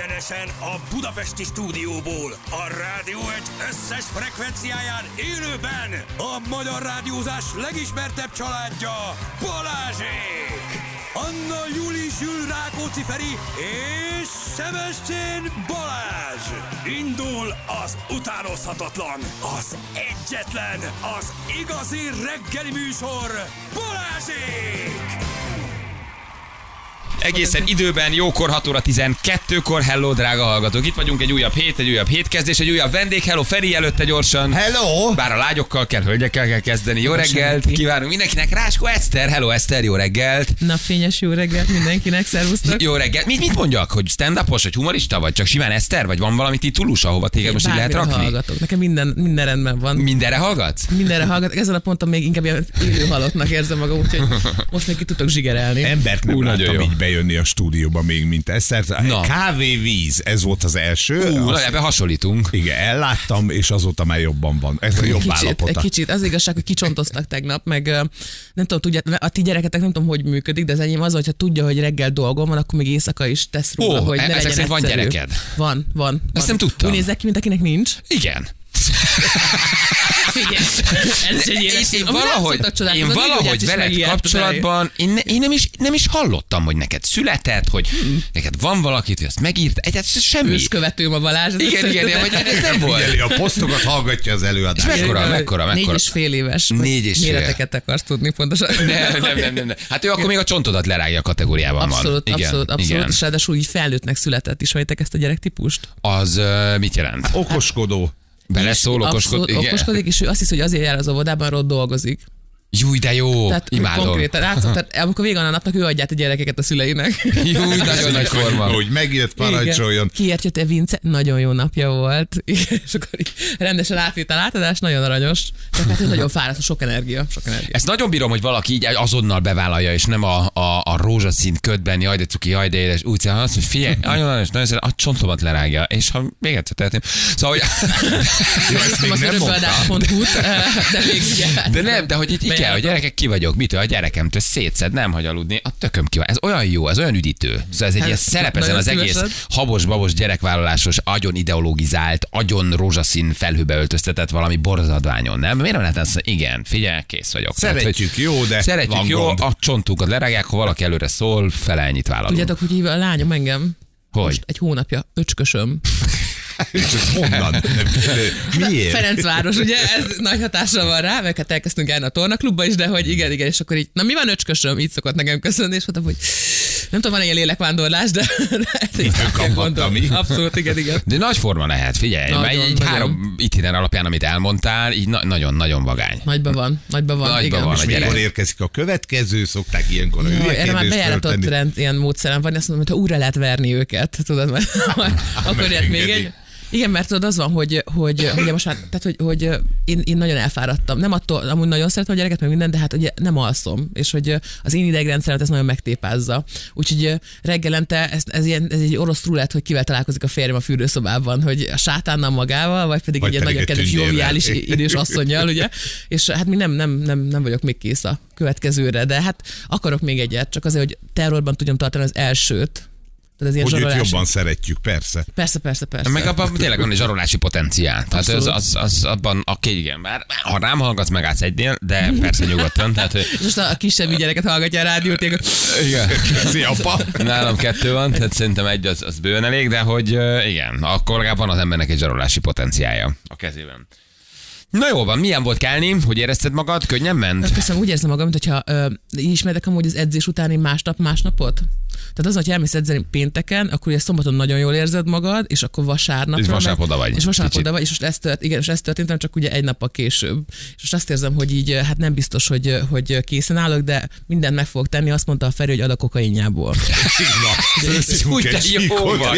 Egyenesen a Budapesti stúdióból, a rádió egy összes frekvenciáján élőben a magyar rádiózás legismertebb családja Balázsék! Anna Júli Zsül Rákóczi Feri és Sebestyén Balázs! Indul az utánozhatatlan, az egyetlen, az igazi reggeli műsor Balázsék! Egészen időben, jókor, 6 óra 12-kor, hello drága hallgatók. Itt vagyunk egy újabb hét, egy újabb hétkezdés, egy újabb vendég. Hello Feri előtte gyorsan. Hello! Bár a lányokkal kell, hölgyekkel kell kezdeni. Jó reggelt, kívánunk mindenkinek. Ráskó Eszter, hello Eszter, jó reggelt. Napfényes jó reggelt mindenkinek, szervusztok. Jó reggelt. Mit, mit mondjak, hogy stand-upos, vagy humorista, vagy csak simán Eszter, vagy van valami titulus, ahova téged most így lehet rakni? hallgatok. Nekem minden, minden rendben van. Mindenre hallgatsz? Mindenre hallgatok. Ezen a ponton még inkább ilyen élő halottnak érzem magam, úgyhogy most még ki tudok zsigerelni. Embert nem Ú, nagyon jó. így bejönni a stúdióba még, mint Eszter. Na. Kávé, víz, ez volt az első. Ú, Azt- na, ebbe hasonlítunk. igen, elláttam, és azóta már jobban van. Ez a jobb Kicsit, egy kicsit. Az igazság, hogy kicsontoztak tegnap, meg nem tudom, tudja, a ti gyereketek nem tudom, hogy működik, de az enyém az, hogyha tudja, hogy reggel dolgom van, akkor még éjszaka is tesz róla, Ó, hogy ne ezek legyen van gyereked? Van, van. van. nem tudtam. Úgy nézek ki, mint akinek nincs. Igen. Figyelj, ez is egy Én, valahogy, én hogy valahogy veled kapcsolatban, én, ne, én nem, is, nem is hallottam, hogy neked született, hogy Hmm. neked van valakit, hogy azt megírt, egyáltalán semmi. Őskövetőm a Balázs. Igen, igen, igen, hogy ez nem volt. Figyeli, a posztokat hallgatja az És előadást. mekkora, mekkora, Négy mekkora? és fél éves. Négy és fél. Méreteket akarsz tudni pontosan. Nem, nem, nem, nem, nem. Hát ő akkor még a csontodat lerágja a kategóriában Abszolút, van. Igen, abszolút, abszolút. Igen. És ráadásul így felnőttnek született. Ismeritek ezt a gyerektípust? Az uh, mit jelent? Okoskodó. Beleszól, Igen. okoskodik, és ő azt hiszi, hogy azért jár az óvodában, ott dolgozik. Júj, de jó. Tehát Imádom. konkrétan látszott, tehát amikor vége van a napnak, ő adja a gyerekeket a szüleinek. Júj, nagyon nagy forma. Hogy megjött, parancsoljon. Kiért jött-e Vince? Nagyon jó napja volt. És akkor rendesen átvitt a látadás, nagyon aranyos. Csak hát ő nagyon fáradt, sok energia. Sok energia. Ezt nagyon bírom, hogy valaki így azonnal bevállalja, és nem a, a, a rózsaszín ködben, jaj, de cuki, jaj, de édes, úgy azt, hogy figyelj, nagyon aranyos, nagyon szeret, a csontomat lerágja, és ha még egyszer tehetném. Szóval, hogy, Néztem az még nem örökbeadás.hu-t, de még ugye. de nem, de hogy itt kell, hogy gyerekek, ki vagyok, mitől a gyerekemtől szétszed, nem hagy aludni, a tököm ki van. Ez olyan jó, ez olyan üdítő. Szóval ez egy Hát, ilyen szerep ezen nagyon az egész habos-babos gyerekvállalásos, agyon ideologizált, agyon rózsaszín felhőbe öltöztetett valami borzadványon, nem? Miért nem lehet azt igen, figyelj, kész vagyok. Tehát, Szeretjük, jó, de Szeretjük, van jó, gond. a csontunkat lerágják, ha valaki előre szól, fele ennyit vállalunk. Tudjátok, hogy hív a lányom engem? Hogy? Most egy hónapja, öcskösöm. És ez honnan? Miért? Ferencváros, ugye ez nagy hatással van rá, meg hát elkezdtünk járni a tornaklubba is, de hogy igen, igen, és akkor így, na mi van öcskösöm, így szokott nekem köszönni, és mondtam, hogy nem tudom, van ilyen lélekvándorlás, de gondolom. mi? Abszolút, igen, igen. De nagy forma lehet, figyelj, Nagyon, mert így nagyon. három itiner alapján, amit elmondtál, így na- nagyon-nagyon vagány. Nagyban van, nagyban van. Nagyban igen. van, És mikor érkezik a következő, szokták ilyenkor hülye erre már bejáratott rend, ilyen módszerem van, azt mondom, hogy ha újra lehet verni őket, tudod, mert akkor még egy. Igen, mert tudod, az van, hogy, hogy, hogy most már, tehát, hogy, hogy én, én, nagyon elfáradtam. Nem attól, amúgy nagyon szeretem a gyereket, meg minden, de hát ugye nem alszom, és hogy az én idegrendszeret ez nagyon megtépázza. Úgyhogy reggelente ez, ez, ilyen, ez egy orosz rulett, hogy kivel találkozik a férjem a fürdőszobában, hogy a sátánnal magával, vagy pedig Vagy egy ilyen nagyon kedves, joviális idős asszonyjal, ugye? És hát mi nem, nem, nem, nem vagyok még kész a következőre, de hát akarok még egyet, csak azért, hogy terrorban tudjam tartani az elsőt. Tehát ez ilyen Hogy őt jobban szeretjük, persze. Persze, persze, persze. Meg abban tényleg van egy zsarolási potenciál. Tehát az, Abszolút. az, az, abban a igen, bár ha rám hallgatsz, megállsz egynél, de persze nyugodtan. Tehát, hogy És most a kisebb gyereket hallgatja a rádiót, ilyen, igen. Szia, apa! Nálam kettő van, tehát szerintem egy az, az bőven elég, de hogy igen, akkor legalább van az embernek egy zsarolási potenciálja a kezében. Na jó van, milyen volt kelni? Hogy érezted magad? Könnyen ment? Köszönöm, úgy érzem magam, mintha ö, ismertek amúgy az edzés utáni másnap, másnapot. Tehát az, hogy elmész edzeni pénteken, akkor ugye szombaton nagyon jól érzed magad, és akkor vasárnap. És vasárnap oda vagy. És vasárnap oda vagy, és most ez tört, igen, és ez történt, csak ugye egy nappal később. És most azt érzem, hogy így, hát nem biztos, hogy, hogy készen állok, de mindent meg fogok tenni. Azt mondta a Feri, hogy ad a kokainjából. Úgy, de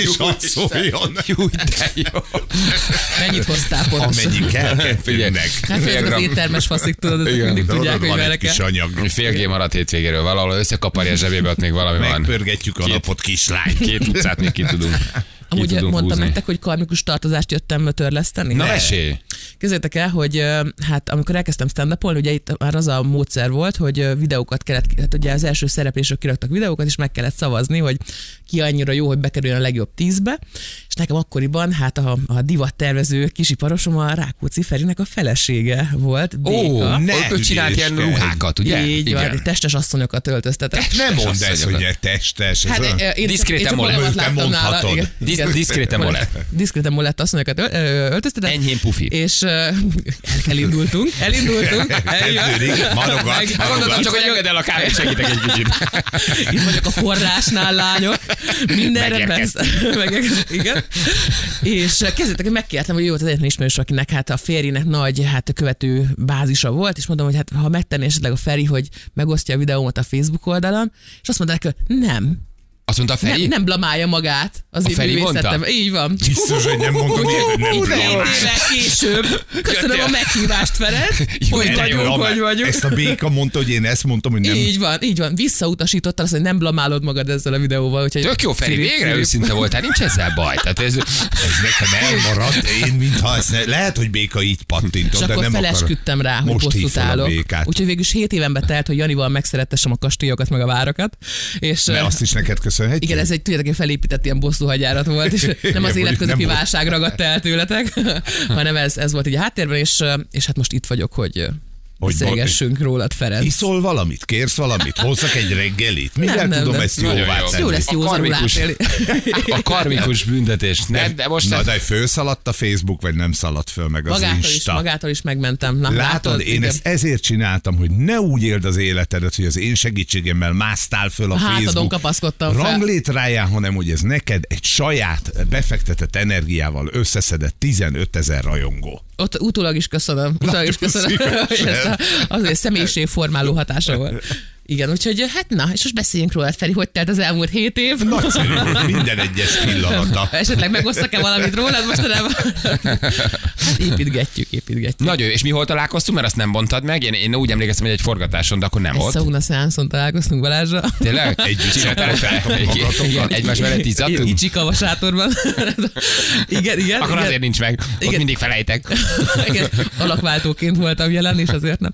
jó szóljon. Jó, de jó. Mennyit hoztál pontosan? Amennyi kell Kettőnek. Hát Fél ez az gram. éttermes faszik, tudod, Igen. mindig tudják, hogy merre kell. anyag. Fél G maradt hétvégéről valahol összekaparja a zsebébe, ott még valami van. Megpörgetjük a napot, kislány. Két utcát még ki tudunk. Amúgy mondtam húzni. nektek, hogy karmikus tartozást jöttem törleszteni. Na mesélj! Képzeljétek el, hogy hát amikor elkezdtem stand ugye itt már az a módszer volt, hogy videókat kellett, hát ugye az első szereplésről kiraktak videókat, és meg kellett szavazni, hogy ki annyira jó, hogy bekerüljön a legjobb tízbe, és nekem akkoriban hát a, a divattervező kisiparosom a Rákóczi Ferinek a felesége volt, Ó, Béka. ne ő csinált ilyen ruhákat, ugye? Így van, testes asszonyokat öltöztetett. Nem mondd ezt, hogy testes. Hát, ö, én, Diszkréten én csak magamat Te láttam nála, Igen. diszkréten molett. Diszkréten molett asszonyokat öltöztetett. Enyhén pufi. És elindultunk, elindultunk. Kezdődik, marogat, marogat. csak, hogy engedd el a kávét, segítek egy kicsit. Itt vagyok a forrásnál, lányok. Mindenre. Megérkeztem. Igen. És kezdetek, hogy megkértem, hogy jó, az egyetlen ismerős, akinek hát a férjének nagy hát a követő bázisa volt, és mondom, hogy hát ha megtenné esetleg a Feri, hogy megosztja a videómat a Facebook oldalon, és azt mondta neki, hogy nem, Azt mondta a Feri? nem, nem blamálja magát az A én Feri mondta? Így van. Biztos, hogy nem mondom hogy nem évvel később. Köszönöm a meghívást, Ferenc. Hogy vagyunk, hogy vagyunk. Ezt a béka mondta, hogy én ezt mondtam, hogy nem. Így van, így van. Visszautasítottál azt, hogy nem blamálod magad ezzel a videóval. Úgyhogy Tök jó, Feri, végre őszinte voltál, nincs ezzel baj. Tehát ez, Ez nekem elmaradt, én mintha ezt ne... Lehet, hogy béka így És pattintott, de akkor nem felesküdtem rá, hogy Most bosszút állok. békát. Úgyhogy végül is 7 évenbe telt, hogy Janival megszerettessem a kastélyokat, meg a várakat. És De azt is neked köszönhetjük? igen, ez egy tudjátok, egy felépített ilyen bosszúhagyárat volt, és nem az életközepi válság ragadta el tőletek, hanem ez, ez volt így a háttérben, és, és hát most itt vagyok, hogy Hogy beszélgessünk rólad, Ferenc. Iszol valamit? Kérsz valamit? Hozzak egy reggelit? Mivel Nem, nem, tudom nem. ezt jóvá jó. tenni? Jó lesz A józanul karmikus- a karmikus büntetés. Nem, de most Na, de fölszaladt a Facebook, vagy nem szaladt föl meg az Magától is, Insta? magától is megmentem. Na, Látod, én Igen. ezt ezért csináltam, hogy ne úgy éld az életedet, hogy az én segítségemmel másztál föl a, A Facebook kapaszkodtam ranglétráján, hanem hogy ez neked egy saját befektetett energiával összeszedett 15 ezer rajongó. Ott utólag is köszönöm. Utólag is köszönöm, szívesen. az egy személyiségformáló hatása volt. Igen, úgyhogy hát na, és most beszéljünk róla, Feri, hogy telt az elmúlt hét év? Nagyszerű volt minden egyes pillanata. Esetleg megosztak-e valamit rólad mostanában? Hát építgetjük, építgetjük. Nagyon jó, és mi hol találkoztunk, mert azt nem bontad meg. Én, én úgy emlékeztem, hogy egy forgatáson, de akkor nem Egy ott. szauna szeánszon találkoztunk Balázsra. Tényleg? Együtt Csináltál magatokat? Egymás mellett izzadtunk? Csikava sátorban. igen, igen. Akkor igen. azért nincs meg. Ott Igen. mindig felejtek. Igen, alakváltóként voltam jelen, és azért nem.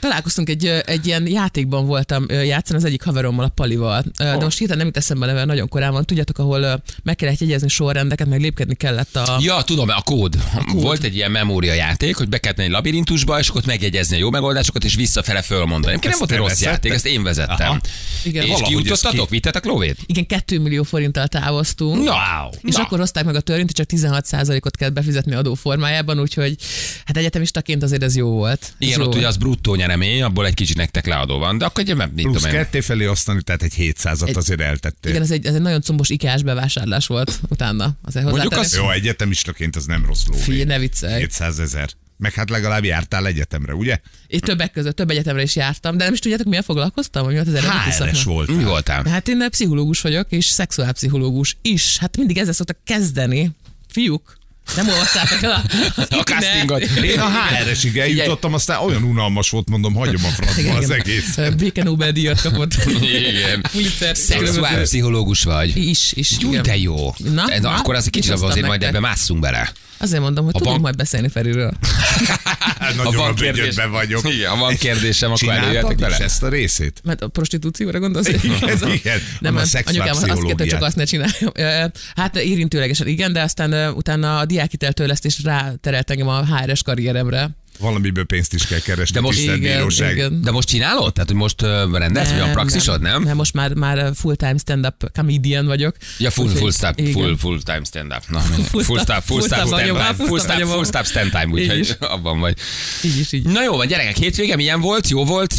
Találkoztunk egy, egy ilyen játékban voltam ö, játszani az egyik haverommal, a Palival. De most hirtelen nem jut eszembe neve, nagyon korán van. Tudjátok, ahol meg kellett jegyezni sorrendeket, meg lépkedni kellett a... Ja, tudom, a kód. Volt egy ilyen memória játék, hogy be kellett menni egy labirintusba, és akkor ott megjegyezni a jó megoldásokat, és visszafele fölmondani. Nem, nem volt egy rossz játék, ezt én vezettem. Aha. Igen. És kiutottatok? ki- Vittetek lóvét? Igen, 2 millió forinttal távoztunk. Na, És na. akkor hozták meg a törvényt, hogy csak 16%-ot kell befizetni adó formájában, úgyhogy hát egyetemistaként azért ez jó volt. Ez Igen, jó ott ugye volt. az bruttó nyeremény, abból egy kicsit nektek leadó van, de akkor ugye, nem Plusz tudom ketté felé osztani, tehát egy 700-at Egy- azért eltettél. Igen, ez egy, ez egy nagyon combos ikás bevásárlás volt utána. Azért Mondjuk azt- Jó, egyetemistaként az nem rossz ló. Figyelj, ne viccelj. 700 ezer. Meg hát legalább jártál egyetemre, ugye? Én többek között, több egyetemre is jártam, de nem is tudjátok, milyen foglalkoztam? Vagy mi volt az eredeti szakma? volt. Mi voltál? Hát én pszichológus vagyok, és szexuálpszichológus is. Hát mindig ezzel szoktak kezdeni. Fiúk, nem olvastátok el a, A castingot. Én a HRS-ig eljutottam, aztán olyan unalmas volt, mondom, hagyom a francba az egész. Béke Nobel-díjat kapott. Igen. Pulitzer. Szexuál pszichológus vagy. Is, is. Jó, igen. de jó. Na, Na, na, akkor az egy kicsit azért majd ebbe másszunk bele. Azért mondom, hogy Ha tudunk van- majd beszélni Feriről. Nagyon a bőgyödben vagyok. Igen, ha van kérdésem, akkor előjöttek is vele. ezt a részét? Mert a prostitúcióra gondolsz? Igen, Ez a- igen. Nem, A anyukám azt kérte, csak azt ne csináljam. Hát érintőlegesen igen, de aztán utána a diákiteltörlesztés ráterelt engem a HRS karrieremre. Valamiből pénzt is kell keresni, De most- Igen, bíróság. igen. De most csinálod? Tehát, hogy most rendelsz, vagy a praxisod, nem? Nem, most már, már full-time stand-up comedian vagyok. Ja, full, full stop, full, full time stand up. Na, Full full stop- stop, full stop full Full stop full stop stand time, Így is. úgyhogy abban vagy. Így is, így. Na jó van, gyerekek, hétvége milyen volt? Jó volt?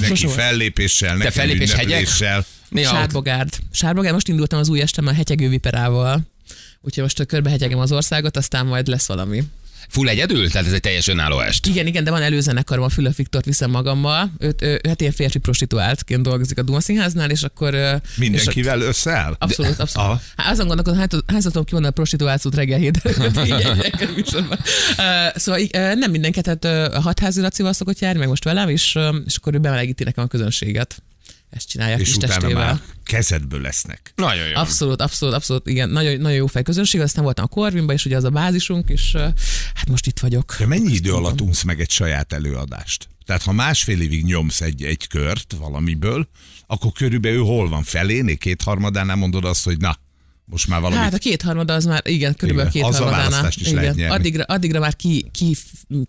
Neki fellépéssel, nekem fellépés ünnepléssel. Néha Sárbogárd. Sárbogárd, most indultam az új estem a hegyegő viperával. Úgyhogy most körbehegyegem az országot, aztán majd lesz valami. Full egyedül? Tehát ez egy teljes önálló est. Igen, igen, de van előzenekarom, a Fülöp Viktort viszem magammal. Őt, ő, hát ilyen férfi prostituáltként dolgozik a Duma Színháznál, és akkor... ö, És Mindenkivel összeáll? Abszolút, abszolút. Aha. Hát azon gondolkodom, hát hányszor tudom kimondani a prostituált szót reggel hét Szóval nem mindenki, tehát ö, a hatházi Lacival szokott járni, meg most velem, és, és akkor ő bemelegíti nekem a közönséget. Ezt csinálják És kis utána testével. már kezedből lesznek. Nagyon jó. Abszolút, abszolút, abszolút, igen, nagyon, nagyon jó fejközönség, aztán voltam a Corvinba, és ugye az a bázisunk, és hát most itt vagyok. De mennyi idő alatt unsz meg egy saját előadást? Tehát ha másfél évig nyomsz egy, egy kört valamiből, akkor körülbelül hol van felénél, kétharmadánál mondod azt, hogy na, most már valami. Hát a kétharmada az már, igen, körülbelül Igen, kétharmadánál. is Igen. Addigra, addigra már ki, ki,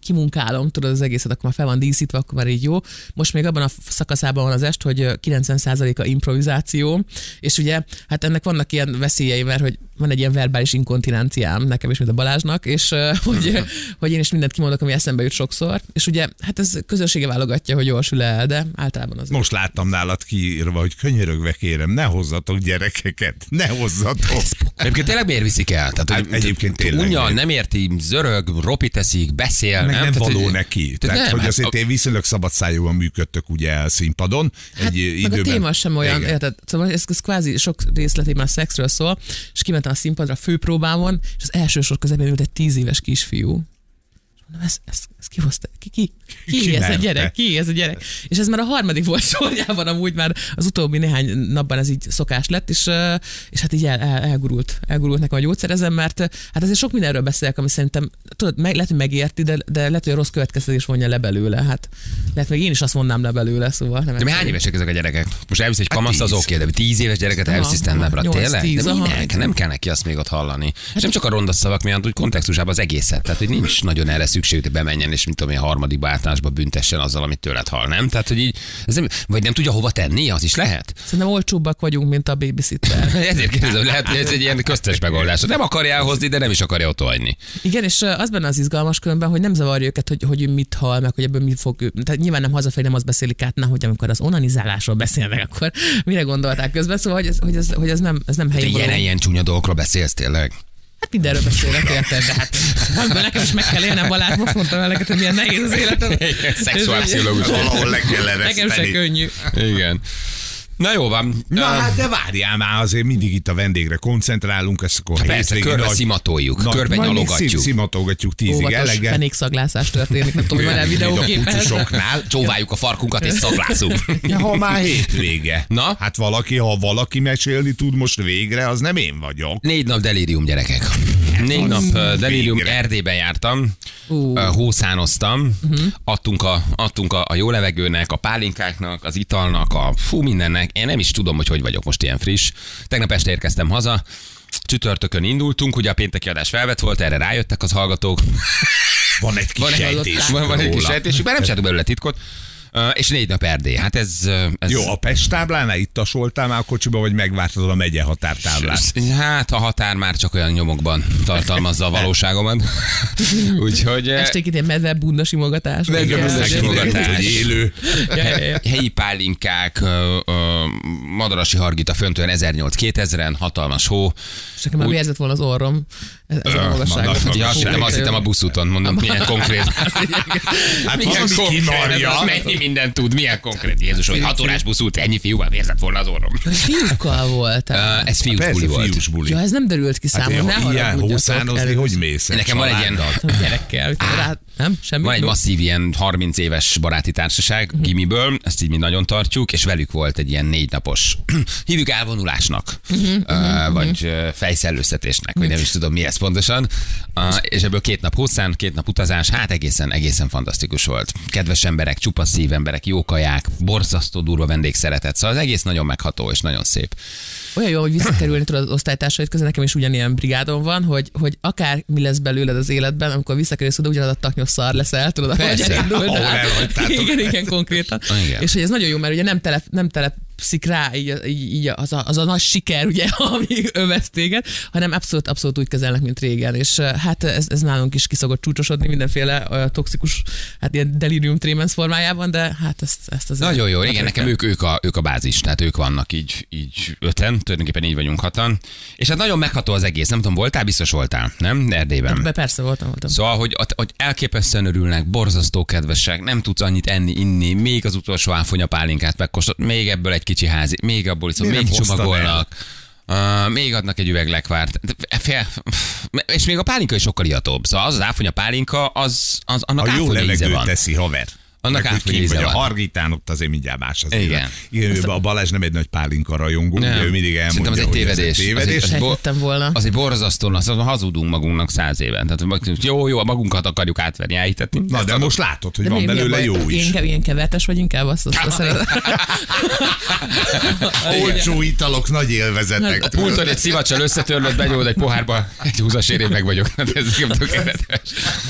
kimunkálom, tudod az egészet, akkor már fel van díszítve, akkor már így jó. Most még abban a szakaszában van az est, hogy ö, 90%-a improvizáció, és ugye, hát ennek vannak ilyen veszélyei, mert hogy van egy ilyen verbális inkontinenciám nekem is, mint a Balázsnak, és hogy, hogy én is mindent kimondok, ami eszembe jut sokszor, és ugye, hát ez közönsége válogatja, hogy jól sül el, de általában az. Most láttam nálad kiírva, hogy könyörögve kérem, ne hozzatok gyerekeket, ne hozzatok. Egyébként tényleg miért viszik el? Tehát, Hát egyébként tényleg. Unja, nem érti, zörög, ropi teszik, beszél. Meg nem, Tehát, való hogy- neki. Tehát Tehát, nem, hogy hát azért én viszonylag szabadszájúan működtök ugye a színpadon. Hát, egy meg időben. a téma sem olyan, érted? Szóval ez, ez kvázi sok részletében a szexről szól, és kimentem a színpadra a főpróbámon, és az első sor közepén ült egy tíz éves kisfiú. És mondom, ez, ez, ez ki hozta? Ki, ki, ki, Ki ez a gyerek? Ki ez a gyerek? És ez már a harmadik volt sorjában, amúgy már az utóbbi néhány napban ez így szokás lett, és, és hát így el, el, elgurult, elgurult nekem a gyógyszerezem, mert hát azért sok mindenről beszélek, ami szerintem, tudod, meg, lehet, hogy megérti, de, de lehet, hogy a rossz következtetés vonja le belőle. Hát lehet, még én is azt mondnám le belőle, szóval nem De mi hány évesek ezek a gyerekek? Most elvisz egy kamaszt, az oké, de tíz éves gyereket Aha, elviszi stand tényleg? tíz, De aha. minek? Nem kell neki azt még ott hallani. És nem csak a ronda szavak miatt, úgy kontextusában az egészet. Tehát, hogy nincs nagyon erre szükség, hogy bemenjen, és mint tudom én, harmadik általánosba büntessen azzal, amit tőled hall, nem? Tehát, hogy így, ez nem, vagy nem tudja hova tenni, az is lehet. Szerintem olcsóbbak vagyunk, mint a babysitter. Ezért kérdezem, lehet, hogy ez egy ilyen köztes megoldás. Nem akarja elhozni, de nem is akarja ott hagyni. Igen, és az benne az izgalmas különben, hogy nem zavarja őket, hogy, hogy ő mit hall, meg hogy ebből mit fog. ő- Tehát nyilván nem hazafelé nem azt beszélik át, na, hogy amikor az onanizálásról beszélnek, akkor mire gondolták közben, szóval hogy ez, hogy ez, hogy ez nem, ez nem helyén való. ilyen, ilyen csúnya dolgokról beszélsz tényleg. Hát mindenről beszélek, érted? De hát nekem is meg kell élnem, Balázs, most mondtam el neked, hogy milyen nehéz az életem. Szexuálpszichológus. Valahol le kell Nekem se könnyű. Igen. Na jó van. Na Ö, hát de várjál már, azért mindig itt a vendégre koncentrálunk, ezt akkor Persze, hétvégén körbe nagy- szimatoljuk, nagy- körbe nyalogatjuk. szim- Szimatolgatjuk tízig Óvatos eleget. fenékszaglászás történik, nem tudom, hogy van-e a videóképen. kutyusoknál. Csóváljuk a farkunkat és szaglászunk. Ja, ha már hétvége. Na? Hát valaki, ha valaki mesélni tud most végre, az nem én vagyok. Négy nap delírium, gyerekek. Négy nap ö, delírium, Végre. Erdélyben jártam, Ö, hószánoztam, adtunk, a, adtunk a, a jó levegőnek, a pálinkáknak, az italnak, a fú mindennek. Én nem is tudom, hogy hogy vagyok most ilyen friss. Tegnap este érkeztem haza, csütörtökön indultunk, ugye a pénteki adás felvett volt, erre rájöttek az hallgatók. Van egy kis Van sejtés. van, van egy kis róla. sejtésük, bár nem csináltuk belőle titkot. És négy nap Erdély. Hát ez... ez Jó, a Pest táblánál itt tasoltál már a kocsiba, vagy megvártad a megye határtáblát? Hát a határ már csak olyan nyomokban tartalmazza a valóságomat. Úgyhogy... Esténként ilyen medve bunda simogatás. Bunda simogatás. Hogy élő. Helyi pálinkák, madarasi hargita föntően 1008-2000-en, hatalmas hó. És nekem már Úgy- vérzett volna az orrom. Ez, ez a magasság. magas- Ja, azt hittem, azt hittem a buszúton, mondom, milyen konkrét. Hát Milyen valami konkrét, mennyi mindent tud, milyen konkrét. Jézus, hogy hat órás buszút, ennyi fiúval vérzett volna az orrom. Fiúkkal volt. Ö, Ez fiús buli volt. buli. Ja, ez nem derült ki Hát számomra. ilyen- ne ilyen hószánozni, hogy mész? Nekem van egy ilyen- gyerekkel. Nem? Semmi? Van egy masszív ilyen 30 éves baráti társaság, gimiből, ezt így mi nagyon tartjuk, és velük volt egy ilyen négy napos, hívjuk elvonulásnak, ö, vagy ö, fejszellőztetésnek, vagy nem is tudom mi ez pontosan, Ö, és ebből két nap hosszán, két nap utazás, hát egészen, egészen fantasztikus volt. Kedves emberek, csupa szív emberek, jó kaják, borzasztó durva vendégszeretet, szóval az egész nagyon megható és nagyon szép. Olyan jó, hogy visszakerülni tudod az osztálytársaid közül, nekem is ugyanilyen brigádom van, hogy, hogy akár mi lesz belőled az életben, amikor visszakerülsz oda, ugyanaz a taknyos szar leszel, tudod, ahogy elindultál. elhagytátok. Igen, igen, konkrétan. Igen. És hogy ez nagyon jó, mert ugye nem telep, nem telepszik rá így, így, így az, a, az a nagy siker, ugye, ami övesz téged, hanem abszolút, abszolút úgy kezelnek, mint régen. És uh, hát ez, ez nálunk is kiszokott csúcsosodni mindenféle uh, toxikus, hát ilyen delirium trémensz formájában, de hát ezt, ezt az Nagyon jó, igen, nekem ők, ők, a, ők a bázis, tehát ők vannak így, így öten, tulajdonképpen így vagyunk hatan. És hát nagyon megható az egész, nem tudom, voltál, biztos voltál, nem? Erdélyben. Be persze voltam, voltam. Szóval, hogy, hogy elképesztően örülnek, borzasztó kedvesek, nem tudsz annyit enni, inni, még az utolsó áfonya pálinkát megkóstolt, még ebből egy kicsi házi, még abból iszom, még csomagolnak. Uh, még adnak egy üveg lekvárt. Fél, és még a pálinka is sokkal ihatóbb. Szóval az az áfonya pálinka, az, az annak A jó levegőt van. teszi, haver. Annak átfogy kint vagy íze a van. Hargitán, ott azért mindjárt más az Igen. élet. Igen, a Balázs nem egy nagy pálinka rajongó, Nem. ugye ő mindig Szerintem elmondja, az egy hogy ez tévedés. egy tévedés. Az egy- Sejtettem volna. Az egy borzasztó, az hazudunk magunknak száz éven. Tehát jó, jó, magunkat akarjuk átverni, elhitetni. Na, de adom. most látod, hogy De van mi- a belőle jó is. Inkább ilyen kevertes vagy inkább azt, azt, azt. Olcsó italok, nagy élvezetek. A pulton egy szivacsal összetörlött, benyúlod egy pohárba, egy húzas érén meg vagyok. Ez nem tökéletes.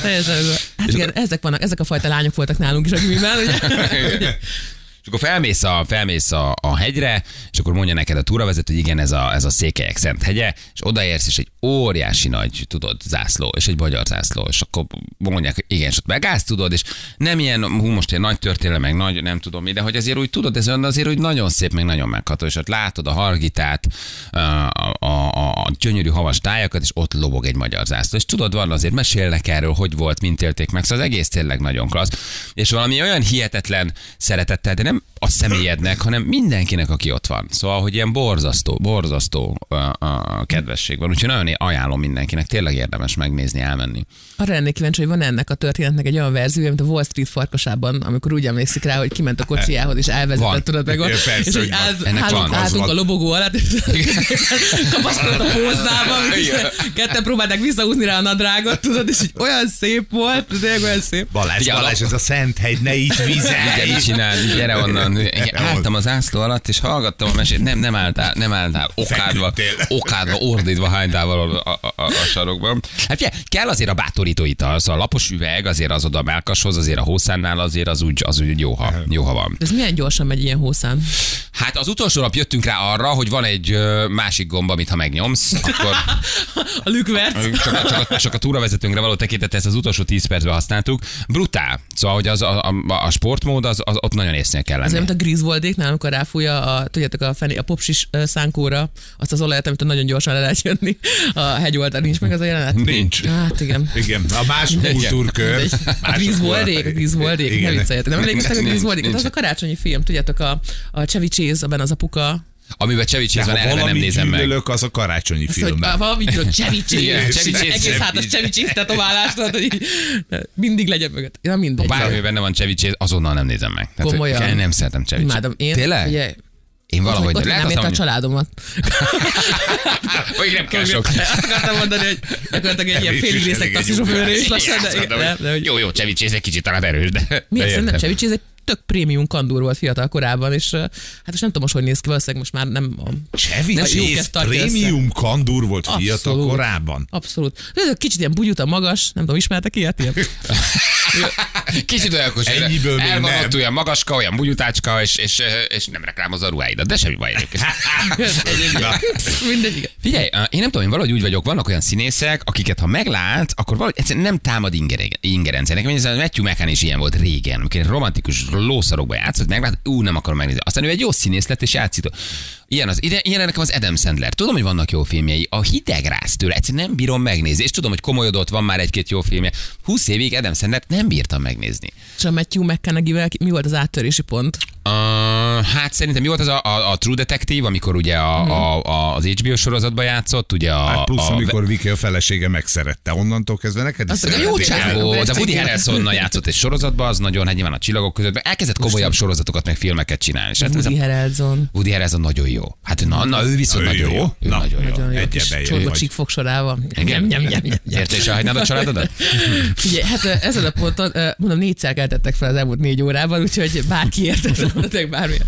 Ez a- Hát ezek vannak, ezek a fajta lányok voltak nálunk is gimiben, ugye? És akkor felmész a, felmész a, a hegyre, és akkor mondja neked a túravezető, hogy igen, ez a, ez a Székelyek Szent hegye, és odaérsz, és egy óriási nagy, tudod, zászló, és egy magyar zászló, és akkor mondják, hogy igen, és ott megállsz, tudod, és nem ilyen, hú, most ilyen nagy történelem, meg nagy, nem tudom mi, de hogy azért úgy tudod, ez azért úgy nagyon szép, meg nagyon megható, és ott látod a hargitát, a, a, a, a gyönyörű havas tájakat, és ott lobog egy magyar zászló, és tudod, van azért mesélnek erről, hogy volt, mint élték meg, szóval az egész tényleg nagyon klassz, és valami olyan hihetetlen szeretettel, de nem a személyednek, hanem mindenkinek, aki ott van. Szóval, hogy ilyen borzasztó, borzasztó a, a kedvesség van. Úgyhogy nagyon ajánlom mindenkinek, tényleg érdemes megnézni, elmenni. Arra lennék kíváncsi, hogy van ennek a történetnek egy olyan verziója, mint a Wall Street farkasában, amikor úgy emlékszik rá, hogy kiment a kocsijához, és elvezetett, tudod meg, persze, és hogy állt- Ennek állunk, van, az álltunk a lobogó alatt, és kapaszkodott a póznába, Igen. ketten próbálták visszahúzni rá a nadrágot, tudod, és így olyan szép volt, tényleg olyan szép. Balázs, Balázs, ez a szent hegy, ne itt Igen, vizelj! mit csinál? Gyere onnan. Igen, Álltam az ászló alatt, és hallgattam a mesét. Nem, nem álltál, nem álltál. Okádva, okádva, ordítva hánytával a, a, a, a sarokban. Hát figyelj, kell azért a bátorító ital, szóval a lapos üveg, azért az oda a melkashoz, azért a hószánnál azért az úgy, az úgy jó, ha, jó, ha van. De ez milyen gyorsan megy ilyen hószán? Hát az utolsó nap jöttünk rá arra, hogy van egy másik gomb, amit ha megnyomsz, akkor A lükvert. csak, csak, a, csak a túravezetőnkre való tekintet, ezt az utolsó 10 percben használtuk. Brutál. Szóval, hogy az, a, a, a sportmód, az, az ott nagyon észnél kell lenni. olyan, mint a Griswoldéknál, amikor ráfújja a, tudjátok, a, fené, a popsis szánkóra azt az olajat, amit nagyon gyorsan le lehet jönni a hegy oldalán. Nincs meg az a jelenet? Nincs. Hát igen. Igen, a más kultúrkör. A más Griswoldék, a ne vicceljetek. Nem emlékeztek a nincs. Az a karácsonyi film, tudjátok, a, a Chevy Chase, abban az apuka. Amiben Chevy Chase van, ha eleve nem nézem meg. az a karácsonyi Az, hogy filmben. valami tudod, Chevy Igen, Chase. Chevy Chase, Egész hátas Chevy Chase tetoválást, tudod, hogy mindig legyen mögött. Ja, mindegy. Bármi benne van Chevy Chase, azonnal nem nézem meg. Tehát, Komolyan. hogy Nem szeretem Chevy Chase. Imádom. Én, Tényleg? Ugye, Én valahogy ott, ott nem azt a mondani- családomat. Vagy nem kell sok. Azt akartam mondani, hogy gyakorlatilag egy ilyen félig részek elég egy taxisofőr is lassan, hogy Jó, jó, Chevy Chase egy kicsit talán erős, de... mi de ez nem értem. Chevy Chase, egy tök prémium kandúr volt fiatal korában, és hát most nem tudom most, hogy néz ki, valószínűleg most már nem a... Kezd tartja össze. prémium kandúr volt fiatal Abszolút. korában. Abszolút. Ez egy kicsit ilyen bugyuta magas, nem tudom, ismertek ilyet? Ilyen? Kicsit olyan kos, Ennyiből el van nem. ott olyan magaska, olyan bugyutácska, és, és, és nem reklámozza a ruháidat, de semmi baj egyébként. Mindegy. Figyelj, én nem tudom, én valahogy úgy vagyok, vannak olyan színészek, akiket ha meglát, akkor valahogy egyszerűen nem támad ingere- ingerencia. Nekem ez a Matthew McCann is ilyen volt régen, amikor egy romantikus lószarokba játszott, meglát, ú, nem akarom megnézni. Aztán ő egy jó színész lett és játszik. Ilyen, az, ilyen nekem az Adam Sandler. Tudom, hogy vannak jó filmjei. A hideg rász tőle, egyszerűen nem bírom megnézni. És tudom, hogy komolyodott, van már egy-két jó filmje. 20 évig Adam Sandler nem bírtam megnézni. És a Matthew McConaughey-vel mi volt az áttörési pont? Hát szerintem mi volt az a, a, a True Detective, amikor ugye a, a, a, az HBO sorozatban játszott, ugye a... Hát plusz, a, amikor Viki a felesége megszerette. Onnantól kezdve neked is mondja, jó csávó, de Woody. Harrelsonnal játszott egy sorozatban, az nagyon, hát nyilván a csillagok között, elkezdett komolyabb sorozatokat, meg filmeket csinálni. És hát ez a, Woody Harrelson. Woody Harrelson nagyon jó. Hát na, na ő viszont Na, nagyon jó. jó. Ő Na. nagyon jó. Nagyon jó kis csorba vagy. csík fogsorával. Igen? Nyem, nyem, nyem, nyem. Érte is elhagynád a családodat? Figyelj, hát ezen a ponton, mondom, négyszer keltettek fel az elmúlt négy órában, úgyhogy bárki érte, bármilyen.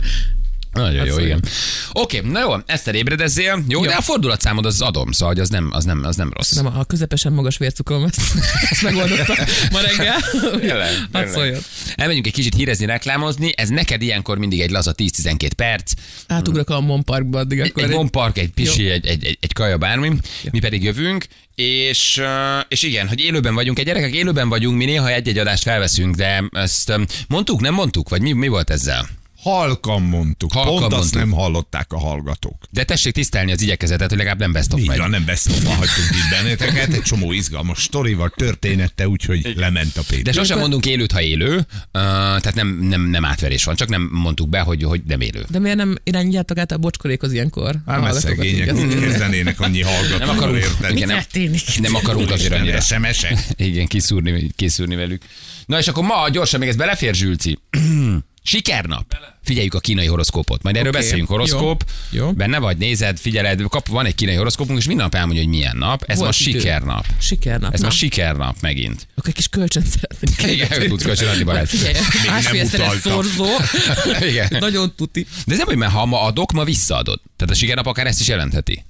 Nagyon jó, szóljon. igen. Oké, na jó, Eszter ébredezzél. Jó, Jó. de a fordulatszámod az adom, szóval hogy az nem, az nem, az nem rossz. Nem, a közepesen magas vércukrom, ezt, ezt megoldottam ma reggel. Hadd tényleg. szóljon. Elmegyünk egy kicsit hírezni, reklámozni. Ez neked ilyenkor mindig egy laza 10-12 perc. Átugrok a Mon Parkba addig, akkor egy egy- bompark, egy pisi, Jó. egy, egy, egy, egy kaja, bármi. Mi pedig jövünk, és, és igen, hogy élőben vagyunk. Egy gyerekek, élőben vagyunk, mi néha egy-egy adást felveszünk, de ezt mondtuk, nem mondtuk? Vagy mi, mi volt ezzel? Halkan mondtuk. Halkan Pont azt mondtuk. nem hallották a hallgatók. De tessék tisztelni az igyekezetet, hogy legalább nem best of Így van, nem beszélve hagytunk itt benneteket, egy csomó izgalmas sztorival, történette, úgyhogy lement a De Péter. sosem mondunk élőt, ha élő, uh, tehát nem, nem, nem átverés van, csak nem mondtuk be, hogy, hogy nem élő. De miért nem irányítjátok át a bocskorékhoz ilyenkor? Hát mert szegények úgy kezdenének annyi Nem hallgatóval, akarunk, érted? igen, nem, nem akarunk azért annyira. SMS-ek. Igen, kiszúrni, kiszúrni velük. Na és akkor ma gyorsan még ez belefér, Zsülci. Sikernap. Figyeljük a kínai horoszkópot. Majd erről Oké, beszéljünk. Horoszkóp. jó, jó. Benne vagy, nézed, figyeled, kap, van egy kínai horoszkópunk, és minden nap elmondja, hogy milyen nap. Ez Volt ma idő. sikernap. Sikernap. Ez na. ma sikernap megint. Akkor egy kis kölcsön szeretnék. Igen, tudsz kölcsönadni barát. Figyelj, másfélszeres szorzó. Igen. Nagyon tuti. De ez nem, hogy mert ha ma adok, ma visszaadod. Tehát a sikernap akár ezt is jelentheti.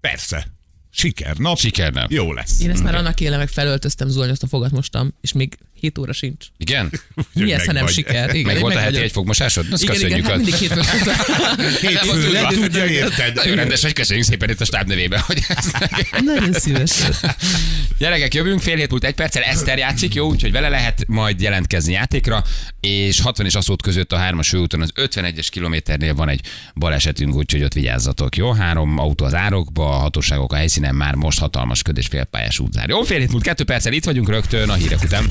Persze. Sikernap. Sikernap. Jó lesz. Én ezt már annak éle meg felöltöztem, zuhanyozt a fogat mostam, és még 7 óra sincs. Igen? Mi ez, meg ha nem vagy. siker? Igen, Meg volt a heti egy fogmosásod? Azt Igen, igen, köszönjük. hát mindig hétfőn. Hétfőre tudja, érted? Nagyon rendes vagy, köszönjük szépen itt a stáb nevében, hogy ezt Nagyon szíves. Gyerekek, jövünk, fél hét múlt egy perccel, Eszter játszik, jó, úgyhogy vele lehet majd jelentkezni játékra, és 60 és Aszót között a 3-as főúton az 51-es kilométernél van egy balesetünk, úgyhogy ott vigyázzatok, jó? Három autó az árokba, a hatóságok a helyszínen már most hatalmas köd és félpályás útzár. Jó, fél hét múlt kettő perccel itt vagyunk rögtön a hírek után.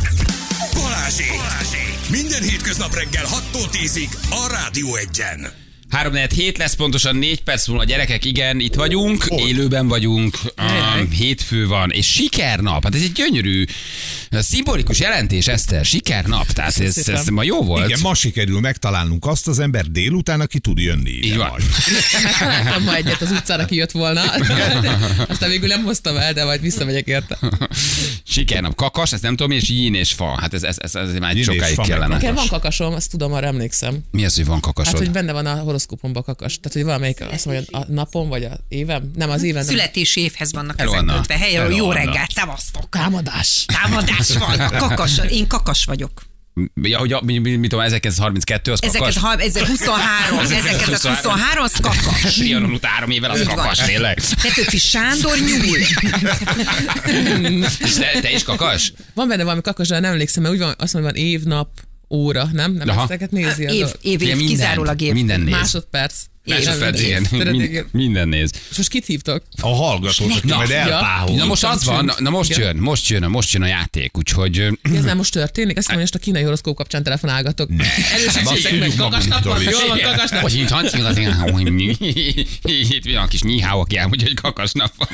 Balázsék! Minden hétköznap reggel 6-tól 10-ig a Rádió Egyen. 3 hét lesz pontosan 4 perc múlva, gyerekek, igen, itt vagyunk, Hol? élőben vagyunk, um, hétfő van, és sikernap, hát ez egy gyönyörű, szimbolikus jelentés, Eszter, sikernap, tehát ez, szépen. ez ma jó volt. Igen, ma sikerül megtalálnunk azt az ember délután, aki tud jönni Így van. Találtam ma egyet az utcára, ki jött volna. Aztán végül nem hoztam el, de majd visszamegyek érte. Sikernap, kakas, ezt nem tudom, és jín és fa. Hát ez, ez, ez, ez már sokáig kellene. Nekem van kakasom, azt tudom, arra emlékszem. Mi az, hogy van kakasod? Hát, hogy benne van a horoszkópomban kakas. Tehát, hogy valamelyik azt mondja, a napon vagy a évem? Nem, az éven. Nem. Születési évhez vannak Hello, ezek kötve. Hello, jó reggelt, szevasztok. Támadás. Támadás van. Kakas. Én kakas vagyok. Ja, hogy a, mi, mi, mit tudom, 1932, az Ezeket, kakas. ha, ezek 23, ezeket az 23, az kakas. Trianon után három évvel az kakas, tényleg. Petőfi Sándor nyúl. És te, te is kakas? Van benne valami kakas, de nem emlékszem, mert úgy van, azt mondja, van év, nap, óra, nem? Nem Aha. ezteket nézi. a Év, év, Figyelj, év, kizárólag év. Minden néz. Másodperc. Másodperc, igen. Mind-. Minden néz. És most kit hívtok? A hallgatót, aki Na, majd elpáhol. Na most az van, na, most jön, most jön, most jön a játék, úgyhogy Ez nem most történik? Ezt mondja, most a kínai horoszkóp kapcsán telefonálgatok. Erősítsétek meg, tudjuk kakasnap van, jól van, kakasnap. Hogy itt van, hogy itt van a kis aki elmondja, hogy kakasnap van.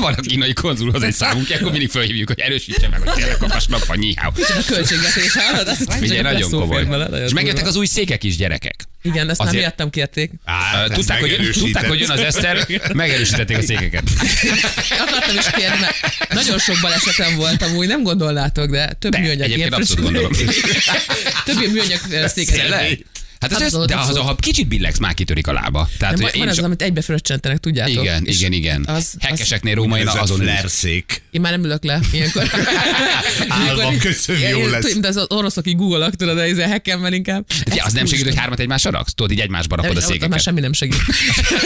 Van a kínai konzulhoz egy számunk, akkor mindig fölhívjuk, hogy erősítse meg, hogy tényleg kakasnap van nyíháó. A költségvetés, hallod? Figyelj, nagyon komoly. És megjöttek az új székek is, gyerekek. Igen, ezt nem Azért- miattam kérték. Á, Ö, Tudták, hogy, tudták, hogy jön az Eszter, megerősítették a székeket. Akartam is kérni, mert nagyon sok balesetem volt amúgy, nem gondolnátok, de több De, műanyag egyébként abszolút gondolom. Több műanyag széket. Hát az, Hát az, az- de az- ha kicsit billegsz, már kitörik a lába. Tehát, De van én az, so- amit egybe fröccsentenek, tudjátok? igen, És igen, igen. Az, az, Hekkeseknél római Ez a azon flerszék. én már nem ülök le ilyenkor. Állva, köszönöm, jó lesz. Mint az oroszok így googolak, tudod, ez hekkemmel inkább. Fia, az nem segít, hogy hármat egymásra raksz? Tudod, így egymásba rakod a Ott már székeket. semmi nem segít.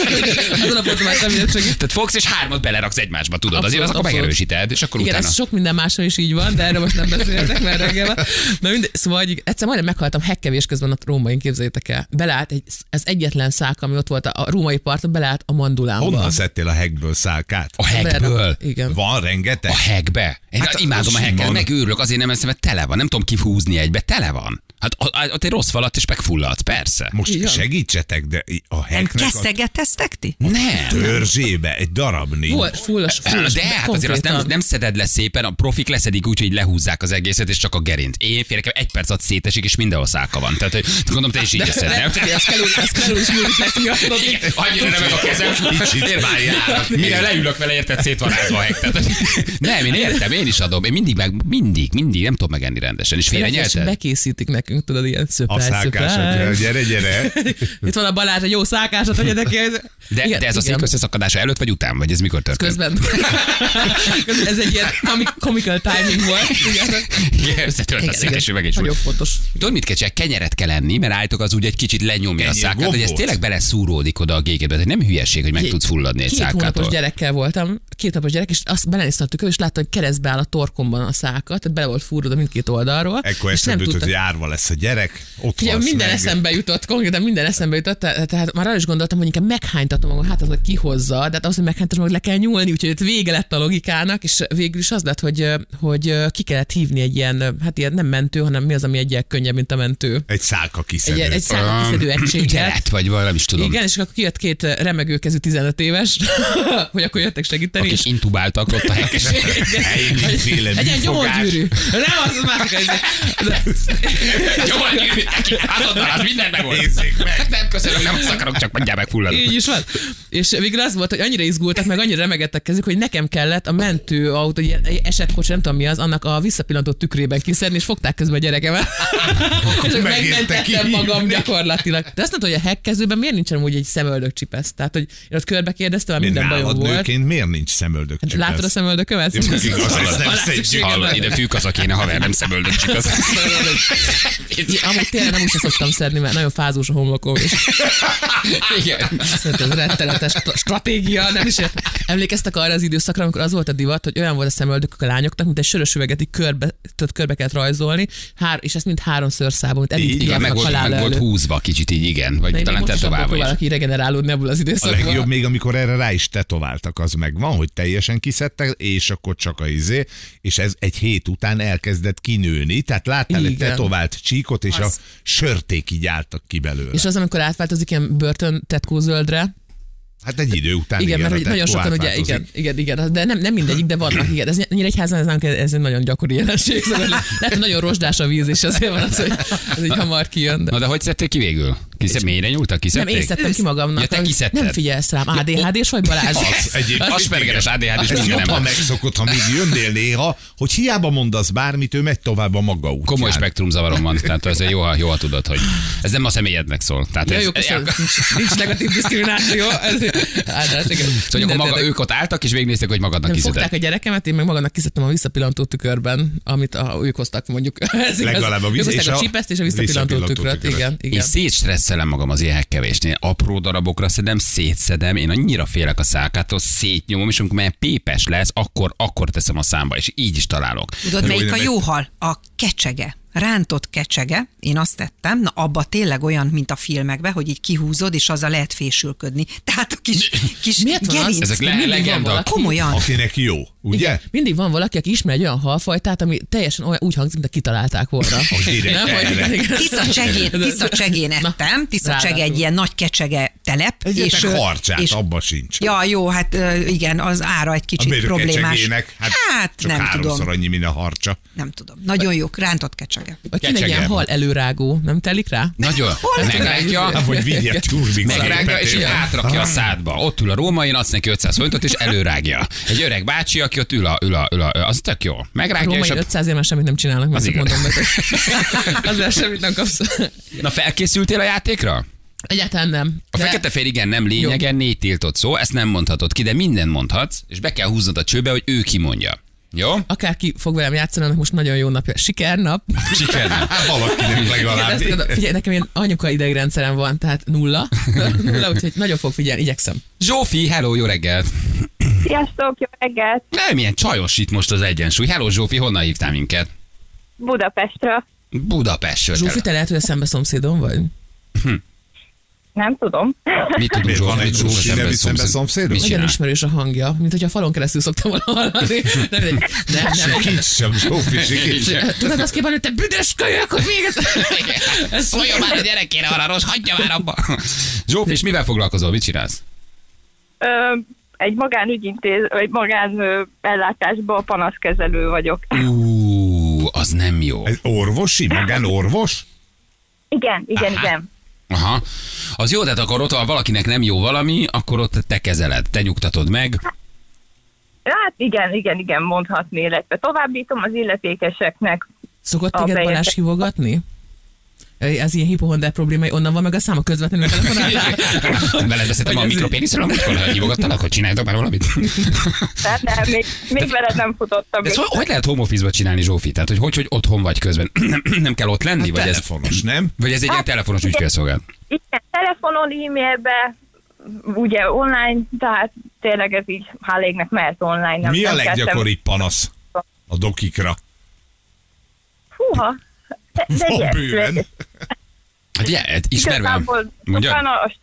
Azon a ponton már semmi nem segít. Tehát fogsz és hármat beleraksz egymásba, tudod? Azért az akkor megerősíted, és akkor utána... ez sok minden máshol is így van, de erről most nem beszéltek, mert reggel. Na mindegy, szóval egy, egyszer majdnem meghaltam hekkevés közben a rómain, képzeljétek el. Beleállt egy, ez egyetlen szák, ami ott volt a, a római parton, beleállt a mandulámba. Honnan szedtél a hekből szálkát? A hekből. Igen. Van rengeteg? A hekbe. Én Hát imádom a hekket, megőrülök, azért nem eszem, mert tele van. Nem tudom kifúzni egybe, tele van. Hát a- ott egy rossz falat, és megfulladsz, persze. Most Igen. segítsetek, de a Nem heknek a keszegeteztek ti? Nem. törzsébe egy darab nincs. Volt fullos, fullos. De hát azért azt nem, nem szeded le szépen, a profik leszedik úgy, hogy lehúzzák az egészet, és csak a gerint. Én félrekem egy perc alatt szétesik, és mindenhol szálka van. Tehát, hogy gondolom, te is így eszed, nem? Nem, ez kell, ez kell is múlik lesz Annyira nem a kezem. Kicsit. Mire leülök vele, érted, szét van rázva a hek. Tehát, nem, én értem, én is adom. Én mindig, meg, mindig, mindig nem tudom megenni rendesen. És félre nyelted? Bekészítik nekünk, tudod, ilyen A szöprály, szálkások, szöprály. gyere, gyere. Itt van a Balázs, egy jó szálkásat, tegyetek ki. De, Igen, de ez a igen. szék összeszakadása előtt vagy után, vagy ez mikor történt? Közben. ez egy ilyen comic- comical timing volt. Igen. Igen, összetört a szék, és meg is Nagyon fontos. Tudod, mit kell csinálni? Kenyeret kell enni, mert állítok az úgy egy kicsit lenyomja a szákát, hogy ez tényleg beleszúródik oda a gégébe. hogy nem hülyeség, hogy meg tudsz fulladni egy Két hónapos szákától. gyerekkel voltam, két napos gyerek, és azt belenéztem a tükör, és láttam, hogy keresztbe áll a torkomban a száka, tehát bele volt fúrva mindkét oldalról. Ekkor nem eszembe jutott, hogy árva lesz lesz a gyerek, ott Ugye, halsz minden meg. eszembe jutott, konkrétan minden eszembe jutott, te- tehát már arra is gondoltam, hogy inkább meghánytatom magam, hát az, hogy kihozza, de hát az, hogy meghánytatom, hogy le kell nyúlni, úgyhogy itt vége lett a logikának, és végül is az lett, hogy, hogy ki kellett hívni egy ilyen, hát ilyen nem mentő, hanem mi az, ami egyel könnyebb, mint a mentő. Egy szálka kiszedő. Egy, egy szállkiszedő egységet. Ügyelet, vagy valami is tudom. Igen, és akkor kijött két remegőkezű 15 éves, hogy akkor jöttek segíteni. Akik intubáltak ott a hekkes. Egy Egy ilyen műfogás. gyomorgyűrű. Nem az, az másik. ez- de- Jó, van, gyűrűt neki. Azonnal, az mindent megold. Nézzék meg. Nem köszönöm, nem azt akarok, csak mondjál meg fulladok. Így is van. És végül az volt, hogy annyira izgultak, meg annyira remegettek kezük, hogy nekem kellett a mentőautó, egy ilyen esetkocsi, nem tudom mi az, annak a visszapillantó tükrében kiszedni, és fogták közben a gyerekemet. és megmentettem magam gyakorlatilag. De azt mondta, hogy a hekkkezőben miért nincsen úgy egy szemöldök csipesz? Tehát, hogy én ott körbe kérdeztem, Miért minden bajom volt. nőként miért nincs szemöldök Hát Látod a szemöldökömet? Igaz, nem szedjük. szükségem Hallod, lenne. ide fűkaza kéne, haver, nem szemöldök csak Ja, Amúgy tényleg nem se szoktam szedni, mert nagyon fázós a homlokom. És Igen. Szerintem ez rettenetes st- stratégia, nem is ért. Emlékeztek arra az időszakra, amikor az volt a divat, hogy olyan volt a szemöldökük a lányoknak, mint egy sörös üveget így körbe, tudod, körbe kellett rajzolni, hár, és ezt mind Így, eddig Igen, meg volt, meg volt húzva kicsit így, igen. Vagy én talán is tetoválva is. így regenerálódni ebből az A időszakból. legjobb még, amikor erre rá is tetováltak, az meg van, hogy teljesen kiszedtek, és akkor csak a izé, és ez egy hét után elkezdett kinőni, tehát láttál egy tetovált csíkot, és a Az. sörték így álltak ki belőle. És az, amikor átváltozik ilyen börtön tetkó zöldre, Hát egy idő után igen, mert a hogy nagyon sokan ugye, igen, igen, igen, de nem, nem mindegyik, de vannak, igen. Ez Nyíregyházan ez, nálunk ez egy nagyon gyakori jelenség. Szóval lehet, hogy nagyon rozsdás a víz, és azért van az, hogy ez így hamar kijön. De... Na de hogy szedték ki végül? Kiszed, mélyre nyúltak? Nem, Kiszedték? én szedtem ki magamnak. Ja, te kiszedted. Nem figyelsz rám. ADHD-s vagy Balázs? Az egyébként Aspergeres ADHD és Ez minden jobban nem. megszokott, ha még jönnél néha, hogy hiába mondasz bármit, ő megy tovább a maga útján. Komoly spektrum zavarom van, tehát ez jó, ha- jó, ha tudod, hogy ez nem a személyednek szól. Tehát Ja, ez, jó, köszönöm. Nincs, nincs negatív diszkrimináció. Ez, általás, igen. Szóval akkor maga, ők ott álltak, és végignéztek, hogy magadnak nem kiszedett. fogták a gyerekemet, én meg magamnak kiszedtem a visszapillantó tükörben, amit a, ők hoztak mondjuk. Ez. Legalább a víz- és a a csipeszt és a visszapillantó tükröt. tükröt. Igen, Én igen. Szétstresszelem magam az ilyen hekkevésnél. Apró darabokra szedem, szétszedem, én annyira félek a szálkától, szétnyomom, és amikor már pépes lesz, akkor, akkor teszem a számba, és így is találok. Tudod, melyik a jó hal? A kecsege. Rántott kecsege, én azt tettem, na abba tényleg olyan, mint a filmekben, hogy így kihúzod, és azzal lehet fésülködni. Tehát a kis, kis Miért gerinc. Ezek le- legenda. Komolyan. Akinek jó, ugye? Igen. Mindig van valaki, aki ismer egy olyan halfajtát, ami teljesen olyan, úgy hangzik, mint kitalálták volna. Tisza csegén, tisza csegén ettem, tisza csege egy ilyen nagy kecsege telep. Egyetek ö, harcsát, és- abba sincs. Ja, jó, hát igen, az ára egy A kicsit mérő problémás. kecsegének, hát, hát csak nem háromszor tudom. annyi, mint a harcsa. Nem tudom. Nagyon jó, rántott kecsege. Vagy kéne ilyen hal előrágó, nem telik rá? Nagyon. Megrágja, vagy vigye megrágja, és így átrakja a szádba. Ott ül a római, adsz neki 500 forintot, és előrágja. Egy öreg bácsi, aki ott ül a, ül a, ül a az tök jó. Megrágja, római és a... 500 ér semmit nem csinálnak, mert Az igaz. mondom neked. Azért semmit nem kapsz. Na felkészültél a játékra? Egyáltalán nem. A De- fekete fér igen nem lényegen, négy tiltott szó, ezt nem mondhatod ki, de minden mondhatsz, és be kell húznod a csőbe, hogy ő kimondja. Jó? Akárki fog velem játszani, annak most nagyon jó napja. Sikernap. Sikernek. Hát valakinek legalább. Mondom, figyelj, nekem ilyen anyuka idegrendszerem van, tehát nulla. nulla, úgyhogy nagyon fog figyelni, igyekszem. Zsófi, hello, jó reggelt! Sziasztok, jó reggelt! Nem, milyen csajos itt most az egyensúly. Hello, Zsófi, honnan hívtál minket? Budapestre. Budapestről. Zsófi, te lehet, hogy a szembe szomszédom vagy? Nem tudom. Mit tudunk Miért van Zsófi? egy Zsófi Zsófi nevű szembe szomszédod? Mit Nagyon ismerős a hangja, mint hogyha falon keresztül szoktam volna hallani. Nem, nem, nem, nem. Sikíts sem, Zsófi, sikíts. Tudod, azt kíván, hogy te büdös kölyök, hogy még ez... ez Szóljon már a gyerekére arra rossz, hagyja már abba. Zsófi, és mivel foglalkozol? Mit csinálsz? Egy magánügyintéz, vagy magán ö, ellátásban panaszkezelő vagyok. Ú, az nem jó. Ez orvosi? Magánorvos? Igen, igen, Aha. igen. Aha. Az jó, tehát akkor ott, ha valakinek nem jó valami, akkor ott te kezeled, te nyugtatod meg. Hát igen, igen, igen, mondhatni, illetve továbbítom az illetékeseknek. Szokott téged Balázs hívogatni? Ez ilyen hipohondár problémai, onnan van meg a száma közvetlenül telefonáltál? Veled beszéltem a Vagy ez- mikropéniszről, amikor hívogattalak, hogy csináljatok már valamit. Tehát nem, még, még veled nem futottam. De ez hogy, lehet home office-ba csinálni, Zsófi? Tehát, hogy, hogy, hogy otthon vagy közben? nem, kell ott lenni? vagy, ez, Telefonos, nem? vagy ez egy ilyen Hát, telefonos igen. ügyfélszolgálat? Igen, telefonon, e-mailbe, ugye online, tehát tényleg ez így hálégnek mehet online. Nem, Mi a nem leggyakoribb panasz a dokikra? Húha, De, de bőven. Hát ugye, hát ismerve. Igazából Mondja? utána a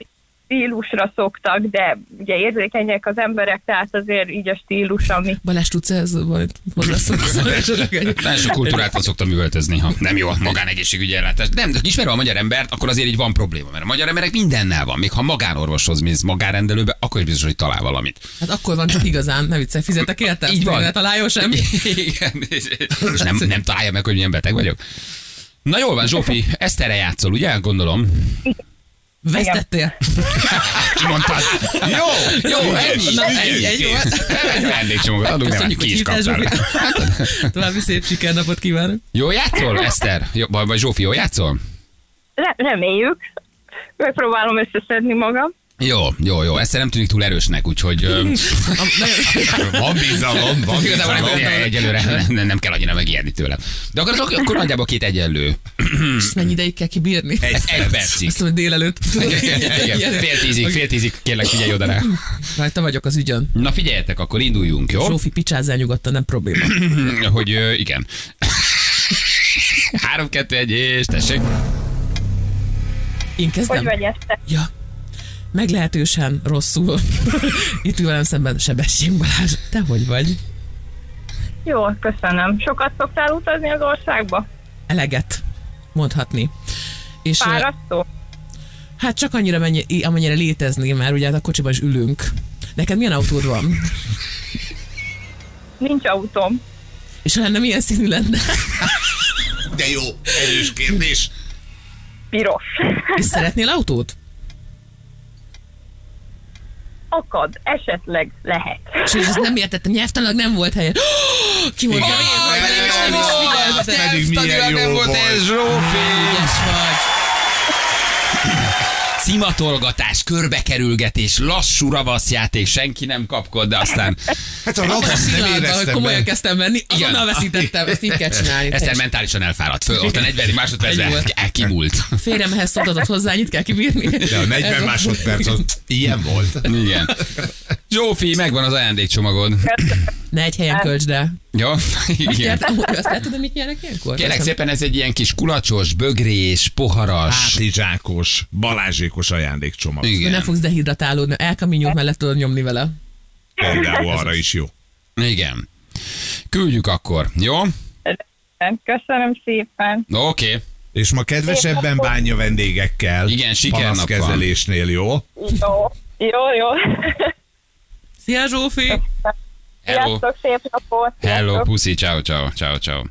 stílusra szoktak, de ugye érzékenyek az emberek, tehát azért így a stílus, ami Balázs, tudsz ez majd hozzászólni? Nagyon sok kultúrától szoktam üvöltözni, ha nem jó a magánegészségügyi ellátás. Nem, de ismerve a magyar embert, akkor azért így van probléma, mert a magyar emberek mindennel van. Még ha magánorvoshoz mész, magánrendelőbe, akkor is biztos, hogy talál valamit. Hát akkor van csak igazán, ne viccelj, fizetek érte? Így van. Ne találjon semmi. Igen, és és nem, nem találja meg, hogy milyen beteg vagyok. Na jól van, Zsófi, Eszterre játszol, ugye? Gondolom. Vesztettél. Ki mondtad? Jó, jó, ennyi. Na, ennyi, ennyi volt. Egy vendégcsomagot adunk, nem, ki is kaptál. További szép sikernapot kívánok. Jó játszol, Eszter? Jó, vagy, vagy Zsófi, jó játszol? re- reméljük. Megpróbálom összeszedni magam. Jó, jó, jó. Eszter nem tűnik túl erősnek, úgyhogy... Van bizalom, van bizalom. nem, egyelőre nem, nem kell annyira megijedni tőle. De akkor, akkor, akkor nagyjából két egyenlő. És mennyi ideig kell kibírni? Ez egy percig. Azt mondom, hogy délelőtt. Igen, fél tízig, fél tízig, kérlek figyelj oda rá. Rajta vagyok az ügyön. Na figyeljetek, akkor induljunk, jó? Zsófi, picsázzál nyugodtan, nem probléma. Hogy igen. Három, kettő, egy, és tessék. Én Hogy kezdem? vagy este? Ja. Meglehetősen rosszul. Itt ül velem szemben Sebestyén Balázs. Te hogy vagy? Jó, köszönöm. Sokat szoktál utazni az országba? Eleget mondhatni. És Fárasztó? hát csak annyira, mennyi, amennyire létezni, mert ugye hát a kocsiban is ülünk. Neked milyen autód van? Nincs autóm. És ha lenne, milyen színű lenne? De jó, erős kérdés. Piros. És szeretnél autót? Akad, esetleg lehet. És ezt nem értettem, nyelvtalag nem volt helye. Ki mondja? Pedig nem is figyeltem. Volt. Zsófi. Szimatolgatás, körbekerülgetés, lassú ravaszjáték, senki nem kapkod, de aztán Hát a ravasz nem Pillanatban, hogy éreztem komolyan be. kezdtem venni, azonnal veszítettem, ezt így kell csinálni. Eszter mentálisan elfáradt föl. Ott a 40 Egy másodpercben elkimult. Férjemhez szóltatott hozzá, annyit kell kibírni. De a 40 Ez- másodperc az ilyen volt. Igen. Zsófi, megvan az ajándékcsomagod. Ne egy helyen költsd el. Jó? Igen. Azt látod, hogy mit nyerek ilyenkor? Kérlek szépen, ez egy ilyen kis kulacsos, bögrés, poharas. Hátizsákos, balázsékos ajándékcsomag. Igen. nem fogsz dehidratálódni, elkaminyót mellett tudod nyomni vele. Például arra is jó. Igen. Küldjük akkor, jó? Köszönöm szépen. Oké. Okay. És ma kedvesebben bánja vendégekkel. Igen, sikernap van. Panaszkezelésnél, jó? Jó, jó, jó. Szia Zsófi! Hello. Sziasztok, szép napot. Hello, Sziasztok. puszi, ciao, ciao, ciao, ciao.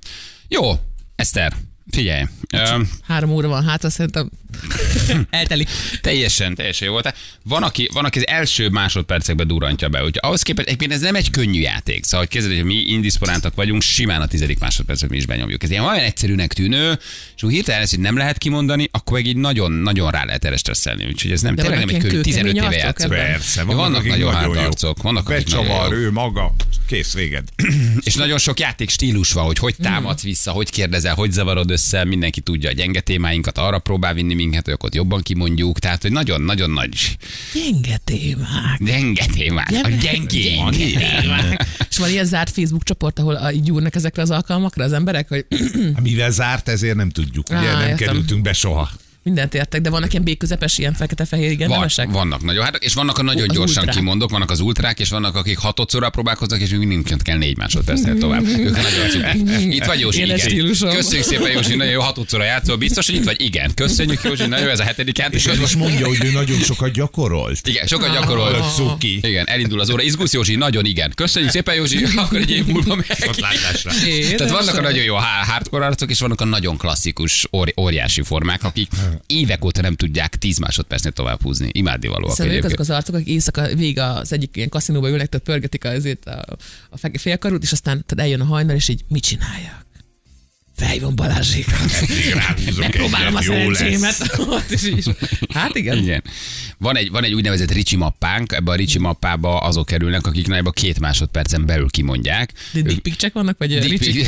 Jó, Eszter, figyelj. Ö, Három óra van hátra, szerintem eltelik. teljesen, teljesen jó volt. Van aki, van, aki az első másodpercekben durrantja be, úgyhogy ahhoz képest egyébként ez nem egy könnyű játék. Szóval, hogy kezded, hogy mi indiszporántak vagyunk, simán a tizedik másodpercben mi is benyomjuk. Ez ilyen olyan egyszerűnek tűnő, és úgy hirtelen ezt, hogy nem lehet kimondani, akkor meg így nagyon-nagyon rá lehet erre stresszelni. Úgyhogy ez nem, De tényleg nem egy könnyű, 15 éve ebben? Persze, vannak, vannak, nagyon nagyon hard arcok, vannak Becsavar, ő maga, kész, véged. És nagyon sok játék stílus van, hogy hogy támadsz vissza, hogy kérdezel, hogy zavarod össze, mindenki tudja a gyenge témáinkat, arra próbál vinni minket, hogy ott jobban kimondjuk, tehát hogy nagyon-nagyon nagy Gyenge témák. gyenge témák, a gyengénk. témák. És van ilyen zárt Facebook csoport, ahol a- gyúrnak ezekre az alkalmakra az emberek, hogy Mivel zárt, ezért nem tudjuk. Ugye Á, nem értem. kerültünk be soha. Mindent értek, de vannak ilyen B-közepes, ilyen fekete-fehér, igen, Van, nemesek. vannak nagyon, hát, és vannak a nagyon Az gyorsan ultrák. kimondok, vannak az ultrák, és vannak, akik hatodszorra próbálkoznak, és még mindig kell négy másodpercnél tovább. Ők nagyon cukik. Itt vagy Józsi, Éles igen. stílusom. Köszönjük szépen, Józsi, nagyon jó hatodszorra játszol. Biztos, hogy itt vagy? Igen. Köszönjük, Józsi, nagyon jó ez a hetedik És játék. az most mondja, hogy ő nagyon sokat gyakorolt. Igen, sokat gyakorol. Öt cuki. Igen, elindul az óra. Izgusz Józsi, nagyon igen. Köszönjük szépen, Józsi, akkor egy év múlva meg. Tehát vannak a nagyon jó hardcore arcok, és vannak a nagyon klasszikus, óri- óriási formák, akik évek óta nem tudják 10 másodpercnél tovább húzni. Imádnivalóak Szerintem ők azok egyébként. az arcok, akik éjszaka végig az egyik ilyen kaszinóba ülnek, tehát pörgetik azért a, a félkarút, és aztán tehát eljön a hajnal, és így mit csináljak? Balázsékat. Ráhúzok Megpróbálom a szerencsémet. Hát igen. Igen. Van egy, van egy úgynevezett Ricsi mappánk, ebbe a Ricsi mappába azok kerülnek, akik nagyjából két másodpercen belül kimondják. De dick pic vannak, vagy Dick Ricsi?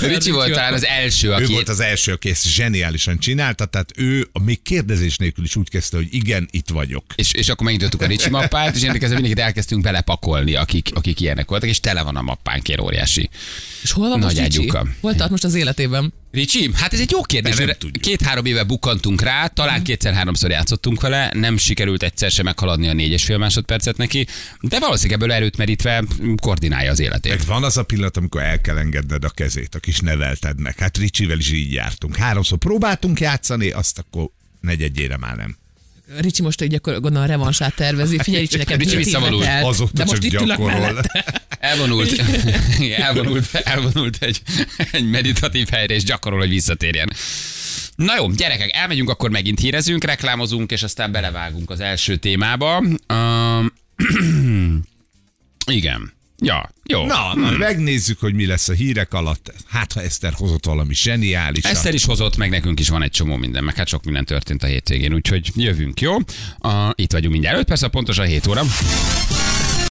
Ricsi volt talán az első, Ő aki... volt az első, aki ezt zseniálisan csinálta, tehát ő a még kérdezés nélkül is úgy kezdte, hogy igen, itt vagyok. És, és akkor megnyitottuk a Ricsi mappát, és ennek ezzel mindenkit elkezdtünk belepakolni, akik, akik ilyenek voltak, és tele van a mappánk, ilyen óriási És hol van most Nagy Ricsi? ágyúka. Hol tart most az életében? Ricsi, hát ez egy jó kérdés. Két-három éve bukkantunk rá, talán kétszer-háromszor játszottunk vele, nem sikerült egyszer sem meghaladni a négyes fél másodpercet neki, de valószínűleg ebből erőt merítve koordinálja az életét. Meg van az a pillanat, amikor el kell engedned a kezét a kis neveltednek. Hát Ricsivel is így jártunk. Háromszor próbáltunk játszani, azt akkor negyedjére már nem. Ricsi most így akkor gondolom revansát tervezi. Figyelj, Ricsi, neked Ricsi telt, Azóta de most csak itt gyakorol. Elvonult, Igen, elvonult, elvonult egy, egy meditatív helyre, és gyakorol, hogy visszatérjen. Na jó, gyerekek, elmegyünk, akkor megint hírezünk, reklámozunk, és aztán belevágunk az első témába. Um, igen. Ja, jó. Na, na, megnézzük, hogy mi lesz a hírek alatt. Hát, ha Eszter hozott valami zseniális. Eszter is hozott, meg nekünk is van egy csomó minden, meg hát sok minden történt a hétvégén, úgyhogy jövünk, jó? Uh, itt vagyunk mindjárt 5 perc, a pontosan 7 óra.